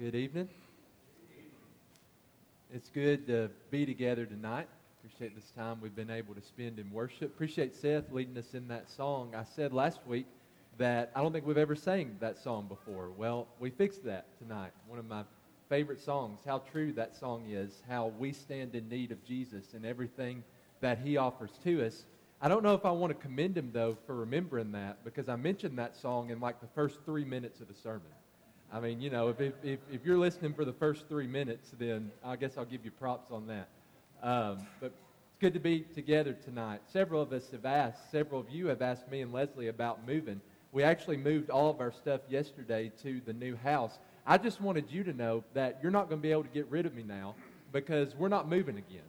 Good evening. It's good to be together tonight. Appreciate this time we've been able to spend in worship. Appreciate Seth leading us in that song. I said last week that I don't think we've ever sang that song before. Well, we fixed that tonight. One of my favorite songs. How true that song is. How we stand in need of Jesus and everything that he offers to us. I don't know if I want to commend him though for remembering that because I mentioned that song in like the first three minutes of the sermon. I mean, you know, if, if, if, you're listening for the first three minutes, then I guess I'll give you props on that. Um, but it's good to be together tonight. Several of us have asked, several of you have asked me and Leslie about moving. We actually moved all of our stuff yesterday to the new house. I just wanted you to know that you're not going to be able to get rid of me now because we're not moving again.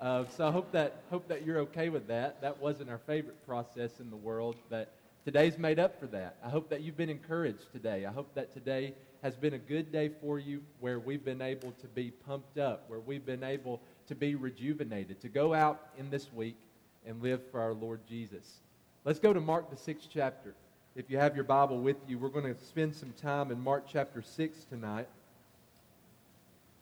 Uh, so I hope that, hope that you're okay with that. That wasn't our favorite process in the world, but Today's made up for that. I hope that you've been encouraged today. I hope that today has been a good day for you where we've been able to be pumped up, where we've been able to be rejuvenated, to go out in this week and live for our Lord Jesus. Let's go to Mark, the sixth chapter. If you have your Bible with you, we're going to spend some time in Mark chapter 6 tonight.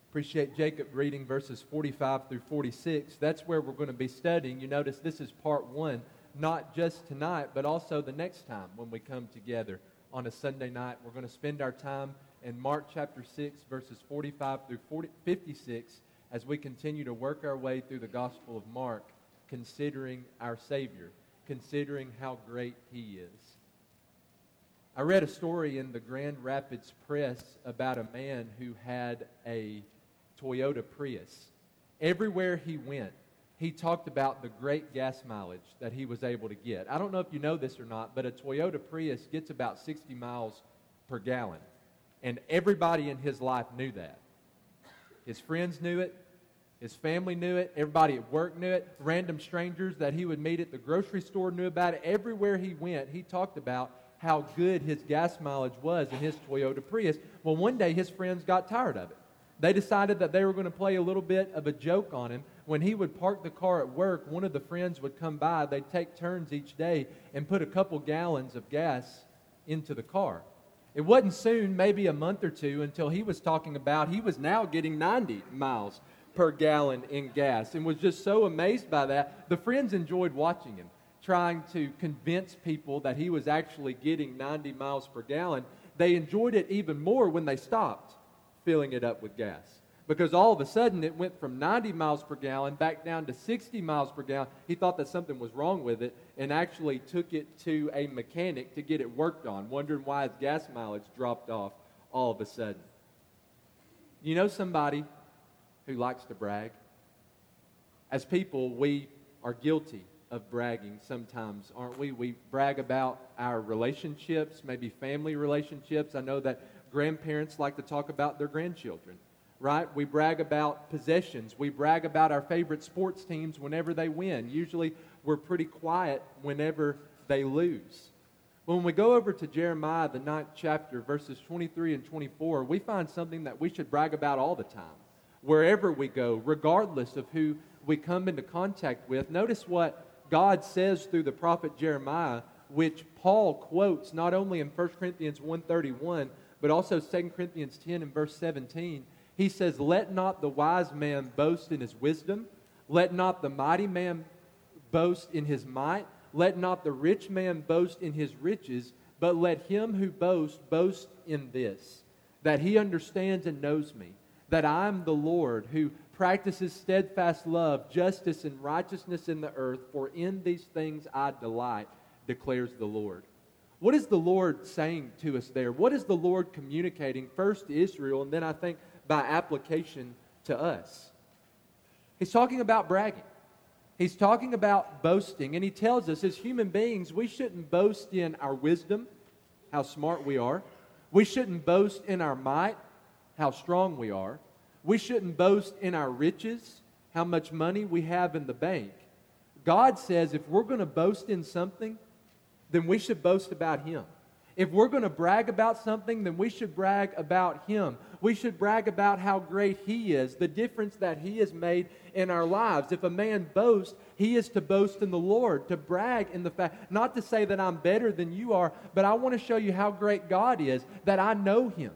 Appreciate Jacob reading verses 45 through 46. That's where we're going to be studying. You notice this is part one not just tonight, but also the next time when we come together on a Sunday night. We're going to spend our time in Mark chapter 6, verses 45 through 40, 56, as we continue to work our way through the Gospel of Mark, considering our Savior, considering how great He is. I read a story in the Grand Rapids Press about a man who had a Toyota Prius. Everywhere he went, he talked about the great gas mileage that he was able to get. I don't know if you know this or not, but a Toyota Prius gets about 60 miles per gallon. And everybody in his life knew that. His friends knew it. His family knew it. Everybody at work knew it. Random strangers that he would meet at the grocery store knew about it. Everywhere he went, he talked about how good his gas mileage was in his Toyota Prius. Well, one day his friends got tired of it. They decided that they were going to play a little bit of a joke on him when he would park the car at work, one of the friends would come by. They'd take turns each day and put a couple gallons of gas into the car. It wasn't soon, maybe a month or two, until he was talking about he was now getting 90 miles per gallon in gas and was just so amazed by that. The friends enjoyed watching him, trying to convince people that he was actually getting 90 miles per gallon. They enjoyed it even more when they stopped filling it up with gas because all of a sudden it went from 90 miles per gallon back down to 60 miles per gallon. He thought that something was wrong with it and actually took it to a mechanic to get it worked on, wondering why his gas mileage dropped off all of a sudden. You know somebody who likes to brag? As people, we are guilty of bragging sometimes, aren't we? We brag about our relationships, maybe family relationships. I know that grandparents like to talk about their grandchildren right? We brag about possessions. We brag about our favorite sports teams whenever they win. Usually we're pretty quiet whenever they lose. When we go over to Jeremiah, the ninth chapter, verses 23 and 24, we find something that we should brag about all the time. Wherever we go, regardless of who we come into contact with. Notice what God says through the prophet Jeremiah, which Paul quotes not only in 1 Corinthians 1.31, but also 2 Corinthians 10 and verse 17 he says, Let not the wise man boast in his wisdom, let not the mighty man boast in his might, let not the rich man boast in his riches, but let him who boasts boast in this, that he understands and knows me, that I am the Lord who practices steadfast love, justice, and righteousness in the earth, for in these things I delight, declares the Lord. What is the Lord saying to us there? What is the Lord communicating first to Israel, and then I think by application to us. He's talking about bragging. He's talking about boasting, and he tells us as human beings, we shouldn't boast in our wisdom, how smart we are. We shouldn't boast in our might, how strong we are. We shouldn't boast in our riches, how much money we have in the bank. God says if we're going to boast in something, then we should boast about Him. If we're going to brag about something, then we should brag about Him. We should brag about how great He is, the difference that He has made in our lives. If a man boasts, he is to boast in the Lord, to brag in the fact, not to say that I'm better than you are, but I want to show you how great God is, that I know Him.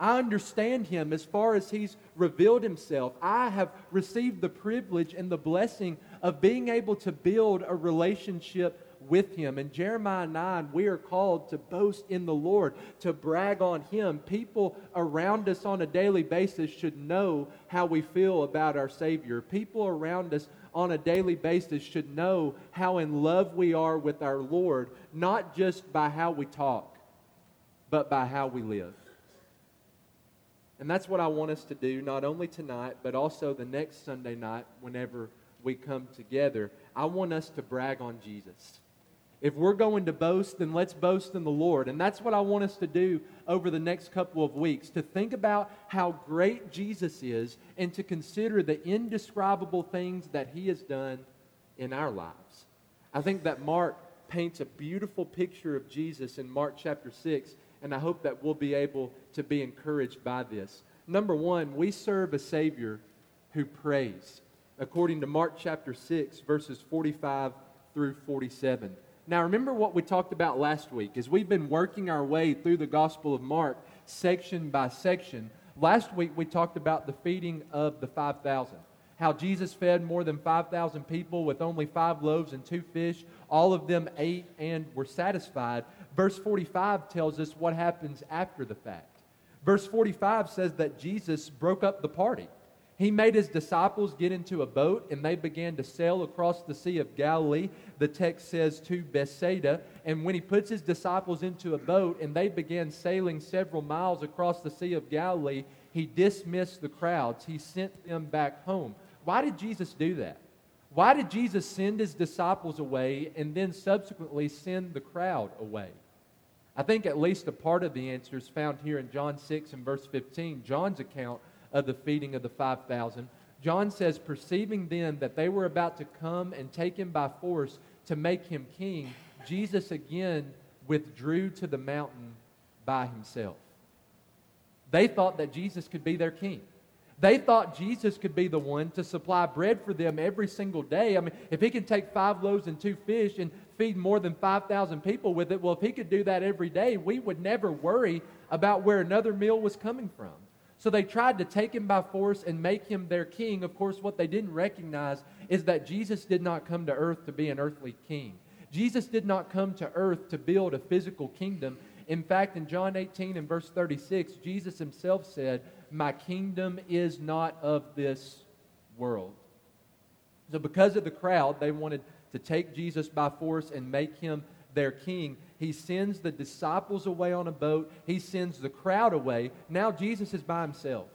I understand him as far as he's revealed himself. I have received the privilege and the blessing of being able to build a relationship with him. In Jeremiah 9, we are called to boast in the Lord, to brag on him. People around us on a daily basis should know how we feel about our Savior. People around us on a daily basis should know how in love we are with our Lord, not just by how we talk, but by how we live. And that's what I want us to do, not only tonight, but also the next Sunday night whenever we come together. I want us to brag on Jesus. If we're going to boast, then let's boast in the Lord. And that's what I want us to do over the next couple of weeks to think about how great Jesus is and to consider the indescribable things that he has done in our lives. I think that Mark paints a beautiful picture of Jesus in Mark chapter 6 and I hope that we'll be able to be encouraged by this. Number one, we serve a Savior who prays, according to Mark chapter 6, verses 45 through 47. Now, remember what we talked about last week as we've been working our way through the Gospel of Mark section by section. Last week we talked about the feeding of the 5,000 how Jesus fed more than 5,000 people with only five loaves and two fish. All of them ate and were satisfied. Verse 45 tells us what happens after the fact. Verse 45 says that Jesus broke up the party. He made his disciples get into a boat and they began to sail across the Sea of Galilee. The text says to Bethsaida. And when he puts his disciples into a boat and they began sailing several miles across the Sea of Galilee, he dismissed the crowds. He sent them back home. Why did Jesus do that? Why did Jesus send his disciples away and then subsequently send the crowd away? I think at least a part of the answer is found here in John 6 and verse 15, John's account of the feeding of the 5,000. John says, perceiving then that they were about to come and take him by force to make him king, Jesus again withdrew to the mountain by himself. They thought that Jesus could be their king. They thought Jesus could be the one to supply bread for them every single day. I mean, if he can take five loaves and two fish and feed more than 5,000 people with it, well, if he could do that every day, we would never worry about where another meal was coming from. So they tried to take him by force and make him their king. Of course, what they didn't recognize is that Jesus did not come to earth to be an earthly king. Jesus did not come to earth to build a physical kingdom. In fact, in John 18 and verse 36, Jesus himself said, My kingdom is not of this world. So, because of the crowd, they wanted to take Jesus by force and make him their king. He sends the disciples away on a boat, he sends the crowd away. Now, Jesus is by himself.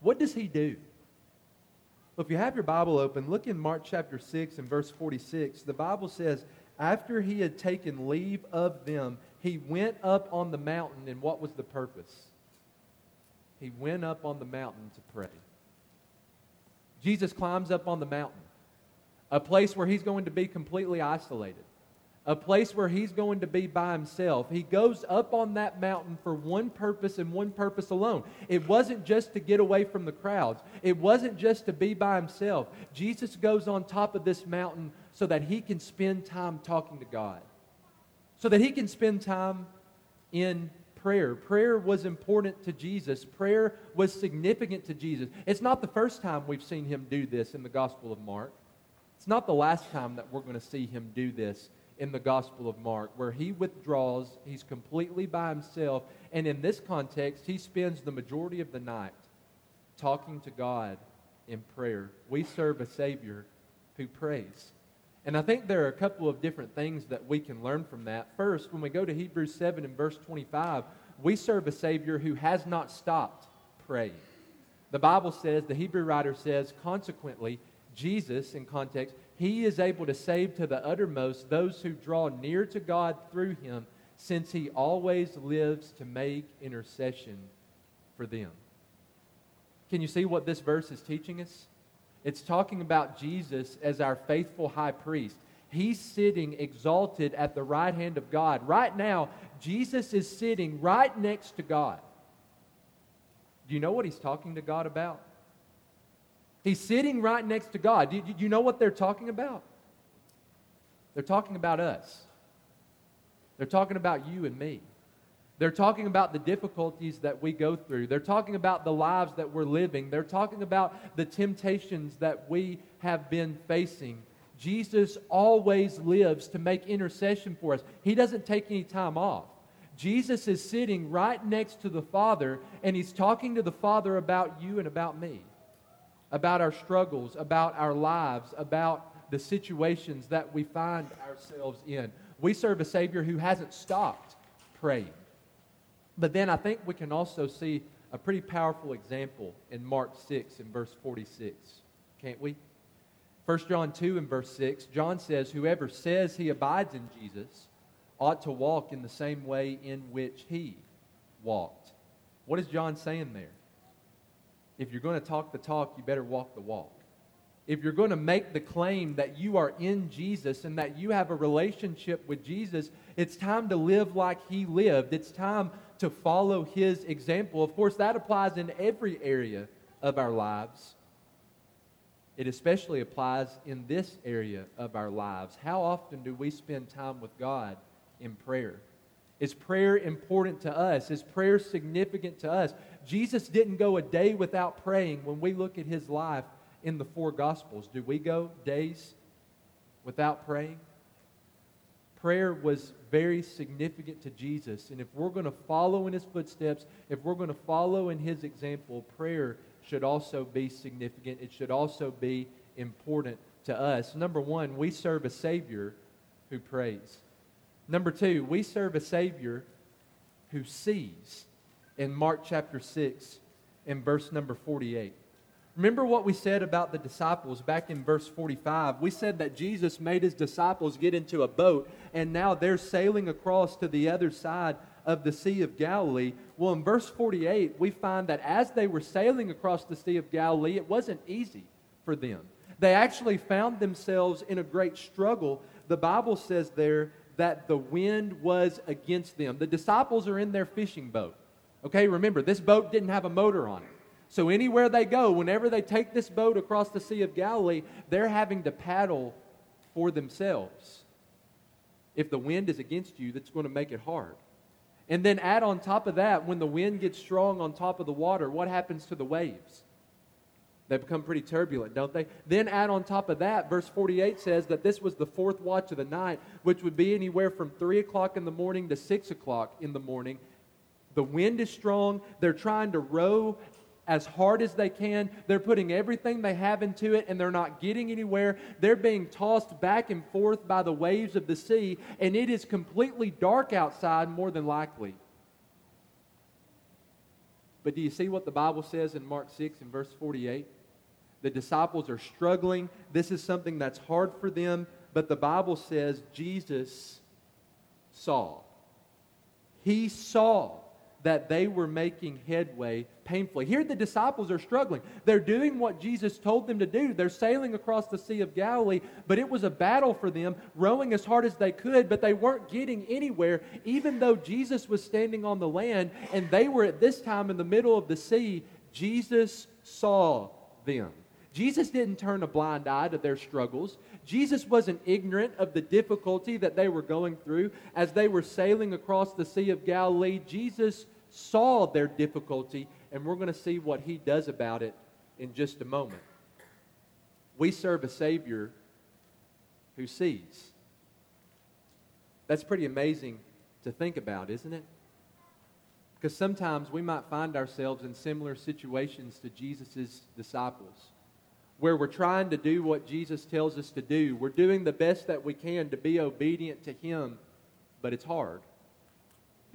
What does he do? Well, if you have your Bible open, look in Mark chapter 6 and verse 46. The Bible says, After he had taken leave of them, he went up on the mountain, and what was the purpose? He went up on the mountain to pray. Jesus climbs up on the mountain, a place where he's going to be completely isolated, a place where he's going to be by himself. He goes up on that mountain for one purpose and one purpose alone. It wasn't just to get away from the crowds, it wasn't just to be by himself. Jesus goes on top of this mountain so that he can spend time talking to God so that he can spend time in prayer. Prayer was important to Jesus, prayer was significant to Jesus. It's not the first time we've seen him do this in the Gospel of Mark. It's not the last time that we're going to see him do this in the Gospel of Mark, where he withdraws, he's completely by himself, and in this context, he spends the majority of the night talking to God in prayer. We serve a Savior who prays. And I think there are a couple of different things that we can learn from that. First, when we go to Hebrews 7 and verse 25, we serve a Savior who has not stopped praying. The Bible says, the Hebrew writer says, consequently, Jesus, in context, he is able to save to the uttermost those who draw near to God through him, since he always lives to make intercession for them. Can you see what this verse is teaching us? It's talking about Jesus as our faithful high priest. He's sitting exalted at the right hand of God. Right now, Jesus is sitting right next to God. Do you know what he's talking to God about? He's sitting right next to God. Do you, know what they're talking about? They're talking about us. They're talking about you and me. They're talking about the difficulties that we go through. They're talking about the lives that we're living. They're talking about the temptations that we have been facing. Jesus always lives to make intercession for us. He doesn't take any time off. Jesus is sitting right next to the Father, and he's talking to the Father about you and about me, about our struggles, about our lives, about the situations that we find ourselves in. We serve a Savior who hasn't stopped praying. But then I think we can also see a pretty powerful example in Mark 6 in verse 46, can't we? 1 John 2 and verse 6, John says, Whoever says he abides in Jesus ought to walk in the same way in which he walked. What is John saying there? If you're going to talk the talk, you better walk the walk. If you're going to make the claim that you are in Jesus and that you have a relationship with Jesus, it's time to live like he lived. It's time to follow his example. Of course, that applies in every area of our lives. It especially applies in this area of our lives. How often do we spend time with God in prayer? Is prayer important to us? Is prayer significant to us? Jesus didn't go a day without praying when we look at his life in the four Gospels. Do we go days without praying? Prayer was very significant to Jesus. And if we're going to follow in his footsteps, if we're going to follow in his example, prayer should also be significant. It should also be important to us. Number one, we serve a Savior who prays. Number two, we serve a Savior who sees in Mark chapter 6 in verse number 48. Remember what we said about the disciples back in verse 45? We said that Jesus made his disciples get into a boat, and now they're sailing across to the other side of the Sea of Galilee. Well, in verse 48, we find that as they were sailing across the Sea of Galilee, it wasn't easy for them. They actually found themselves in a great struggle. The Bible says there that the wind was against them. The disciples are in their fishing boat. Okay, remember, this boat didn't have a motor on it. So, anywhere they go, whenever they take this boat across the Sea of Galilee, they're having to paddle for themselves. If the wind is against you, that's going to make it hard. And then add on top of that, when the wind gets strong on top of the water, what happens to the waves? They become pretty turbulent, don't they? Then add on top of that, verse 48 says that this was the fourth watch of the night, which would be anywhere from 3 o'clock in the morning to 6 o'clock in the morning. The wind is strong. They're trying to row as hard as they can. They're putting everything they have into it and they're not getting anywhere. They're being tossed back and forth by the waves of the sea, and it is completely dark outside, more than likely. But do you see what the Bible says in Mark 6 and verse 48? The disciples are struggling. This is something that's hard for them, but the Bible says Jesus saw. He saw that they were making headway painfully. Here, the disciples are struggling. They're doing what Jesus told them to do. They're sailing across the Sea of Galilee, but it was a battle for them, rowing as hard as they could, but they weren't getting anywhere, even though Jesus was standing on the land and they were at this time in the middle of the sea. Jesus saw them. Jesus didn't turn a blind eye to their struggles. Jesus wasn't ignorant of the difficulty that they were going through as they were sailing across the Sea of Galilee. Jesus saw their difficulty, and we're going to see what he does about it in just a moment. We serve a Savior who sees. That's pretty amazing to think about, isn't it? Because sometimes we might find ourselves in similar situations to Jesus' disciples, where we're trying to do what Jesus tells us to do. We're doing the best that we can to be obedient to Him, but it's hard.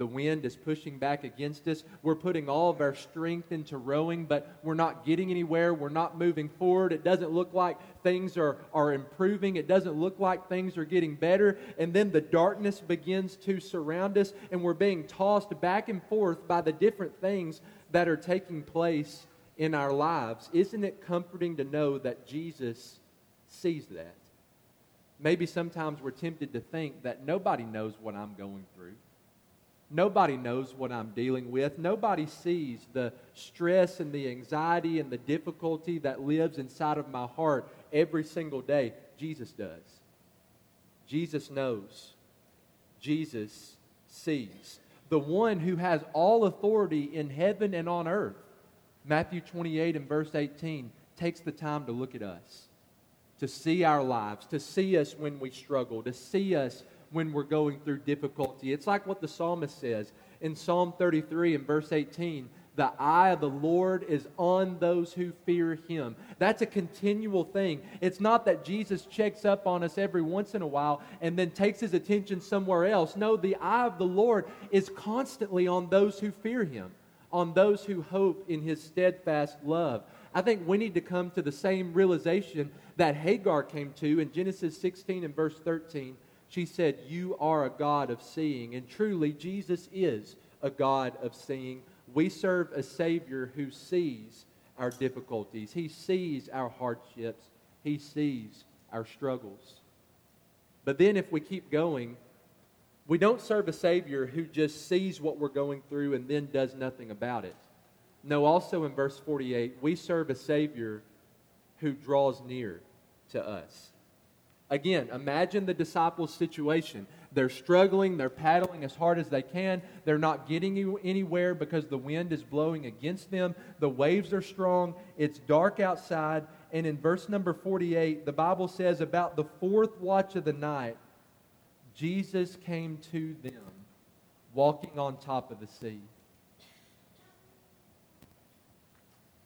The wind is pushing back against us. We're putting all of our strength into rowing, but we're not getting anywhere. We're not moving forward. It doesn't look like things are, are improving. It doesn't look like things are getting better. And then the darkness begins to surround us, and we're being tossed back and forth by the different things that are taking place in our lives. Isn't it comforting to know that Jesus sees that? Maybe sometimes we're tempted to think that nobody knows what I'm going through. Nobody knows what I'm dealing with. Nobody sees the stress and the anxiety and the difficulty that lives inside of my heart every single day. Jesus does. Jesus knows. Jesus sees. the one who has all authority in heaven and on earth. Matthew 28 and verse 18 takes the time to look at us, to see our lives, to see us when we struggle, to see us when we're going through difficulty. It's like what the psalmist says in Psalm 33 and verse 18 the eye of the Lord is on those who fear him. That's a continual thing. It's not that Jesus checks up on us every once in a while and then takes his attention somewhere else. No, the eye of the Lord is constantly on those who fear him, on those who hope in his steadfast love. I think we need to come to the same realization that Hagar came to in Genesis 16 and verse 13. She said, You are a God of seeing. And truly, Jesus is a God of seeing we serve a Savior who sees our difficulties, He sees our hardships, He sees our struggles. But then, if we keep going, we don't serve a Savior who just sees what we're going through and then does nothing about it. No, also in verse 48, we serve a Savior who draws near to us. Again, imagine the disciples' situation. They're struggling, they're paddling as hard as they can. They're not getting anywhere because the wind is blowing against them. The waves are strong, it's dark outside. And in verse number 48, the Bible says, About the fourth watch of the night, Jesus came to them walking on top of the sea.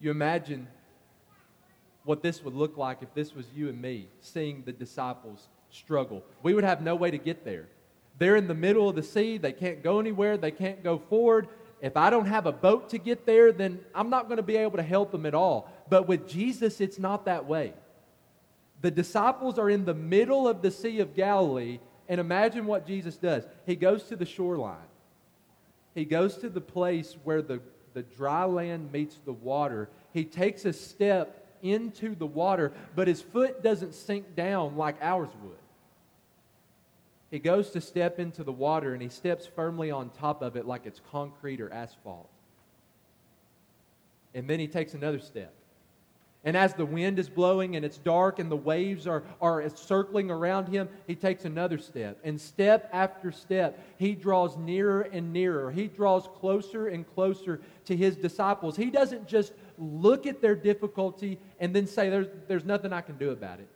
You imagine what this would look like if this was you and me seeing the disciples struggle. We would have no way to get there. They're in the middle of the sea. They can't go anywhere. They can't go forward. If I don't have a boat to get there, then I'm not going to be able to help them at all. But with Jesus, it's not that way. The disciples are in the middle of the Sea of Galilee, and imagine what Jesus does. He goes to the shoreline, he goes to the place where the, the dry land meets the water. He takes a step into the water, but his foot doesn't sink down like ours would. He goes to step into the water and he steps firmly on top of it like it's concrete or asphalt. And then he takes another step. And as the wind is blowing and it's dark and the waves are, are circling around him, he takes another step. And step after step, he draws nearer and nearer. He draws closer and closer to his disciples. He doesn't just look at their difficulty and then say, There's, there's nothing I can do about it.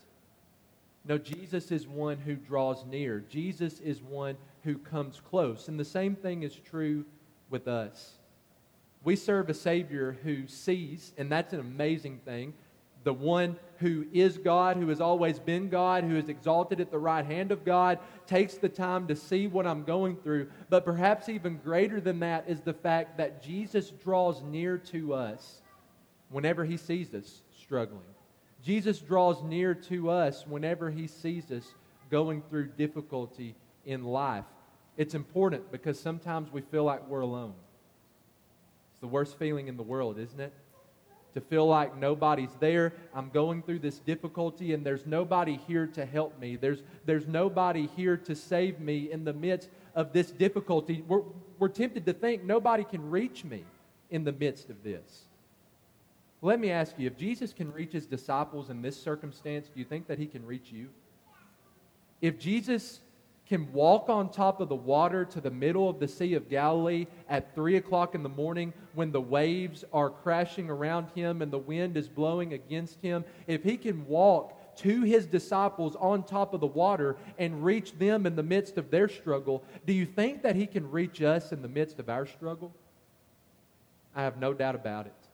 No, Jesus is one who draws near. Jesus is one who comes close. And the same thing is true with us. We serve a Savior who sees, and that's an amazing thing. The one who is God, who has always been God, who is exalted at the right hand of God, takes the time to see what I'm going through. But perhaps even greater than that is the fact that Jesus draws near to us whenever he sees us struggling. Jesus draws near to us whenever he sees us going through difficulty in life. It's important because sometimes we feel like we're alone. It's the worst feeling in the world, isn't it? To feel like nobody's there. I'm going through this difficulty and there's nobody here to help me. There's, there's nobody here to save me in the midst of this difficulty. We're, we're tempted to think nobody can reach me in the midst of this. Let me ask you if Jesus can reach his disciples in this circumstance, do you think that he can reach you? If Jesus can walk on top of the water to the middle of the Sea of Galilee at 3 o'clock in the morning when the waves are crashing around him and the wind is blowing against him, if he can walk to his disciples on top of the water and reach them in the midst of their struggle, do you think that he can reach us in the midst of our struggle? I have no doubt about it.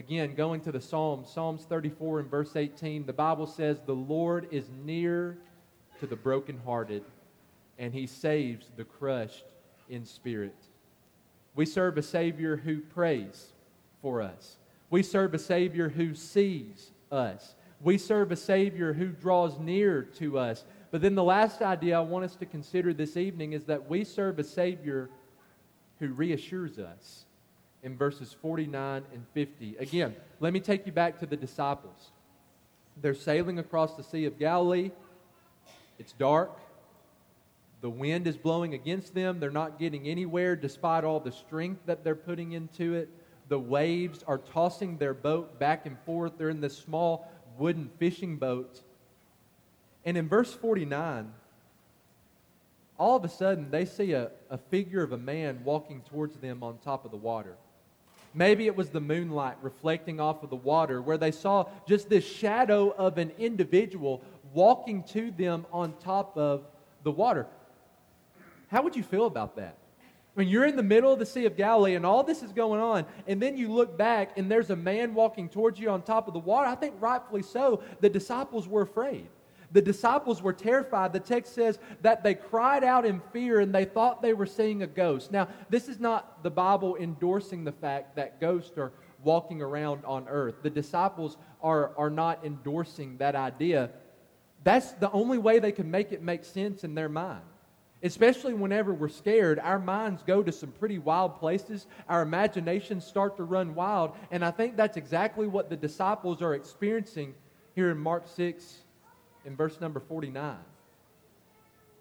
Again, going to the Psalms, Psalms 34 and verse 18, the Bible says, The Lord is near to the brokenhearted, and he saves the crushed in spirit. We serve a Savior who prays for us. We serve a Savior who sees us. We serve a Savior who draws near to us. But then the last idea I want us to consider this evening is that we serve a Savior who reassures us in verses 49 and 50. Again, let me take you back to the disciples. They're sailing across the Sea of Galilee. It's dark. The wind is blowing against them. They're not getting anywhere despite all the strength that they're putting into it. The waves are tossing their boat back and forth. They're in this small wooden fishing boat. And in verse 49, all of a sudden they see a, a figure of a man walking towards them on top of the water. Maybe it was the moonlight reflecting off of the water where they saw just this shadow of an individual walking to them on top of the water. How would you feel about that? When you're in the middle of the Sea of Galilee and all this is going on, and then you look back and there's a man walking towards you on top of the water, I think rightfully so, the disciples were afraid. The disciples were terrified. The text says that they cried out in fear and they thought they were seeing a ghost. Now, this is not the Bible endorsing the fact that ghosts are walking around on earth. The disciples are, are not endorsing that idea. That's the only way they can make it make sense in their mind. Especially whenever we're scared, our minds go to some pretty wild places. Our imaginations start to run wild. And I think that's exactly what the disciples are experiencing here in Mark 6 in verse number 49.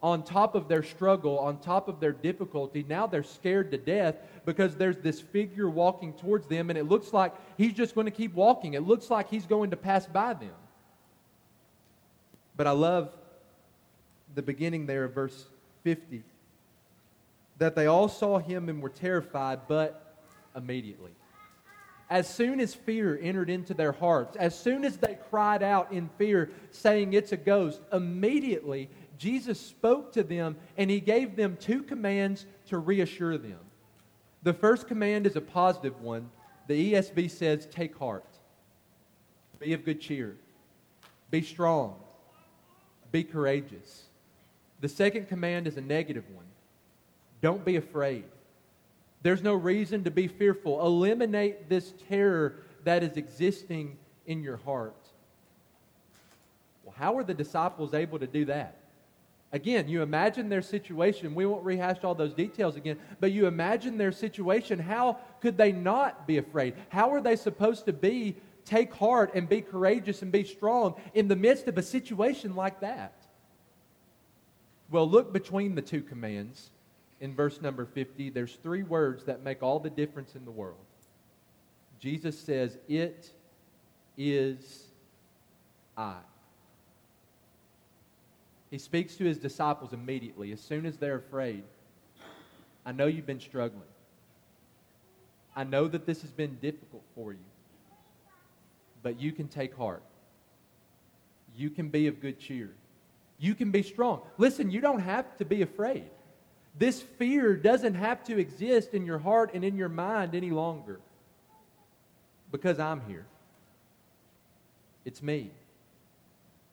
On top of their struggle, on top of their difficulty, now they're scared to death because there's this figure walking towards them, and it looks like he's just going to keep walking. It looks like he's going to pass by them. But I love the beginning there of verse 50 that they all saw him and were terrified, but immediately as soon as fear entered into their hearts, as soon as they cried out in fear, saying, It's a ghost, immediately Jesus spoke to them and he gave them two commands to reassure them. The first command is a positive one. The ESV says, Take heart, be of good cheer, be strong, be courageous. The second command is a negative one don't be afraid. There's no reason to be fearful. Eliminate this terror that is existing in your heart. Well, how were the disciples able to do that? Again, you imagine their situation. We won't rehash all those details again, but you imagine their situation. How could they not be afraid? How are they supposed to be, take heart, and be courageous and be strong in the midst of a situation like that? Well, look between the two commands in verse number 50, there's three words that make all the difference in the world. Jesus says, It is I. He speaks to his disciples immediately, as soon as they're afraid. I know you've been struggling. I know that this has been difficult for you. But you can take heart. You can be of good cheer. You can be strong. Listen, you don't have to be afraid. This fear doesn't have to exist in your heart and in your mind any longer because I'm here. It's me.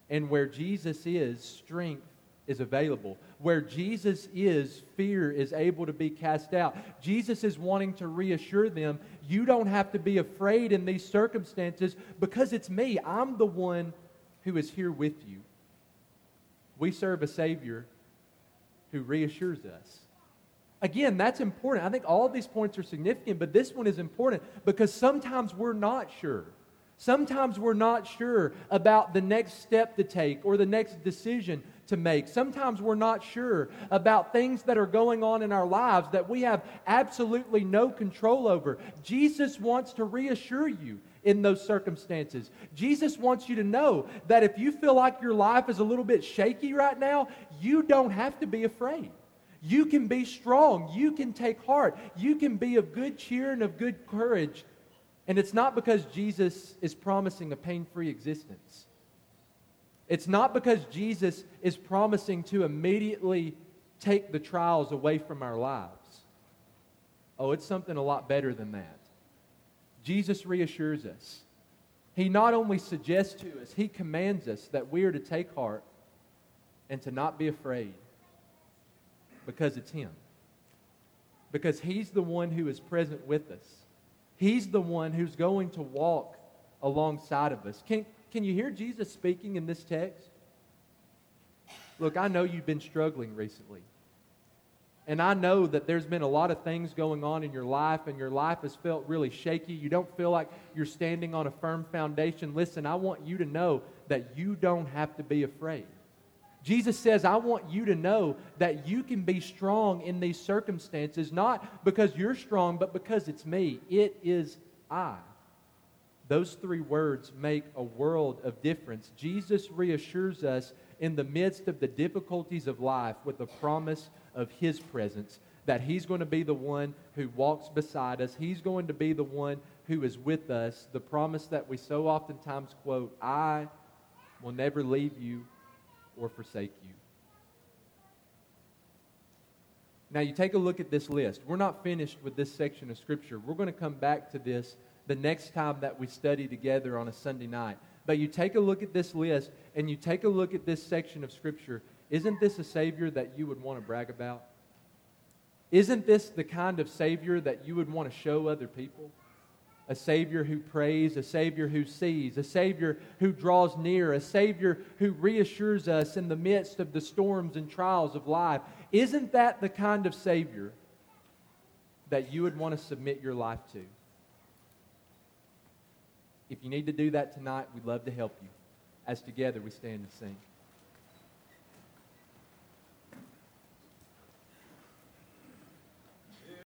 And where Jesus is, strength is available. Where Jesus is, fear is able to be cast out. Jesus is wanting to reassure them you don't have to be afraid in these circumstances because it's me. I'm the one who is here with you. We serve a Savior who reassures us. Again, that's important. I think all these points are significant, but this one is important because sometimes we're not sure. Sometimes we're not sure about the next step to take or the next decision to make. Sometimes we're not sure about things that are going on in our lives that we have absolutely no control over. Jesus wants to reassure you in those circumstances. Jesus wants you to know that if you feel like your life is a little bit shaky right now, you don't have to be afraid. You can be strong. You can take heart. You can be of good cheer and of good courage. And it's not because Jesus is promising a pain free existence. It's not because Jesus is promising to immediately take the trials away from our lives. Oh, it's something a lot better than that. Jesus reassures us. He not only suggests to us, he commands us that we are to take heart and to not be afraid because it's Him. Because He's the one who is present with us. He's the one who's going to walk alongside of us. Can, can you hear Jesus speaking in this text? Look, I know you've been struggling recently. And I know that there's been a lot of things going on in your life, and your life has felt really shaky. You don't feel like you're standing on a firm foundation. Listen, I want you to know that you don't have to be afraid. Jesus says, I want you to know that you can be strong in these circumstances, not because you're strong, but because it's me. It is I. Those three words make a world of difference. Jesus reassures us in the midst of the difficulties of life with the promise of His presence, that He's going to be the one who walks beside us, He's going to be the one who is with us. The promise that we so oftentimes quote I will never leave you or forsake you. Now, you take a look at this list. We're not finished with this section of Scripture. We're going to come back to this the next time that we study together on a Sunday night. But you take a look at this list and you take a look at this section of Scripture. Isn't this a Savior that you would want to brag about? Isn't this the kind of Savior that you would want to show other people? a Savior who prays, a Savior who sees, a Savior who draws near, a Savior who reassures us in the midst of the storms and trials of life. Isn't that the kind of Savior that you would want to submit your life to? If you need to do that tonight, we'd love to help you as together we stand and sing.